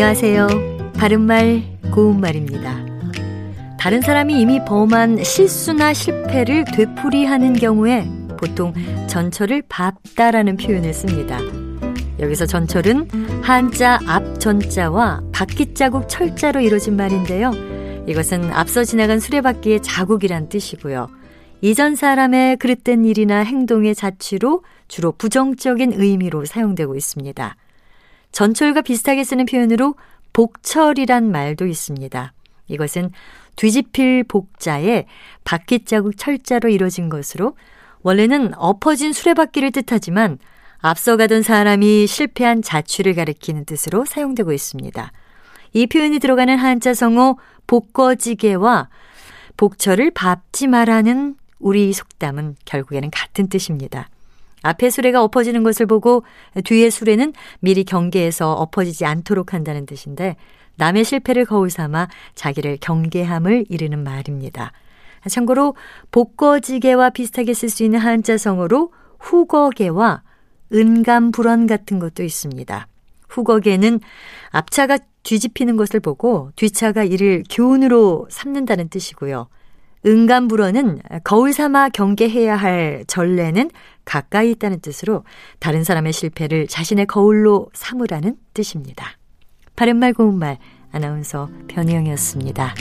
안녕하세요. 바른말, 고운말입니다. 다른 사람이 이미 범한 실수나 실패를 되풀이하는 경우에 보통 전철을 밟다라는 표현을 씁니다. 여기서 전철은 한자 앞 전자와 바퀴 자국 철자로 이루어진 말인데요. 이것은 앞서 지나간 수레바퀴의 자국이란 뜻이고요. 이전 사람의 그릇된 일이나 행동의 자취로 주로 부정적인 의미로 사용되고 있습니다. 전철과 비슷하게 쓰는 표현으로 복철이란 말도 있습니다. 이것은 뒤집힐 복자에 바퀴자국 철자로 이루어진 것으로 원래는 엎어진 수레바퀴를 뜻하지만 앞서가던 사람이 실패한 자취를 가리키는 뜻으로 사용되고 있습니다. 이 표현이 들어가는 한자 성어 복거지개와 복철을 밟지 말라는 우리 속담은 결국에는 같은 뜻입니다. 앞에 수레가 엎어지는 것을 보고 뒤에 수레는 미리 경계해서 엎어지지 않도록 한다는 뜻인데 남의 실패를 거울 삼아 자기를 경계함을 이르는 말입니다. 참고로 복거지개와 비슷하게 쓸 수 있는 한자성어로 후거개와 은감불원 같은 것도 있습니다. 후거개는 앞차가 뒤집히는 것을 보고 뒤차가 이를 교훈으로 삼는다는 뜻이고요. 은감불원은 거울 삼아 경계해야 할 전례는 가까이 있다는 뜻으로 다른 사람의 실패를 자신의 거울로 삼으라는 뜻입니다. 바른말 고운말 아나운서 변희영이었습니다.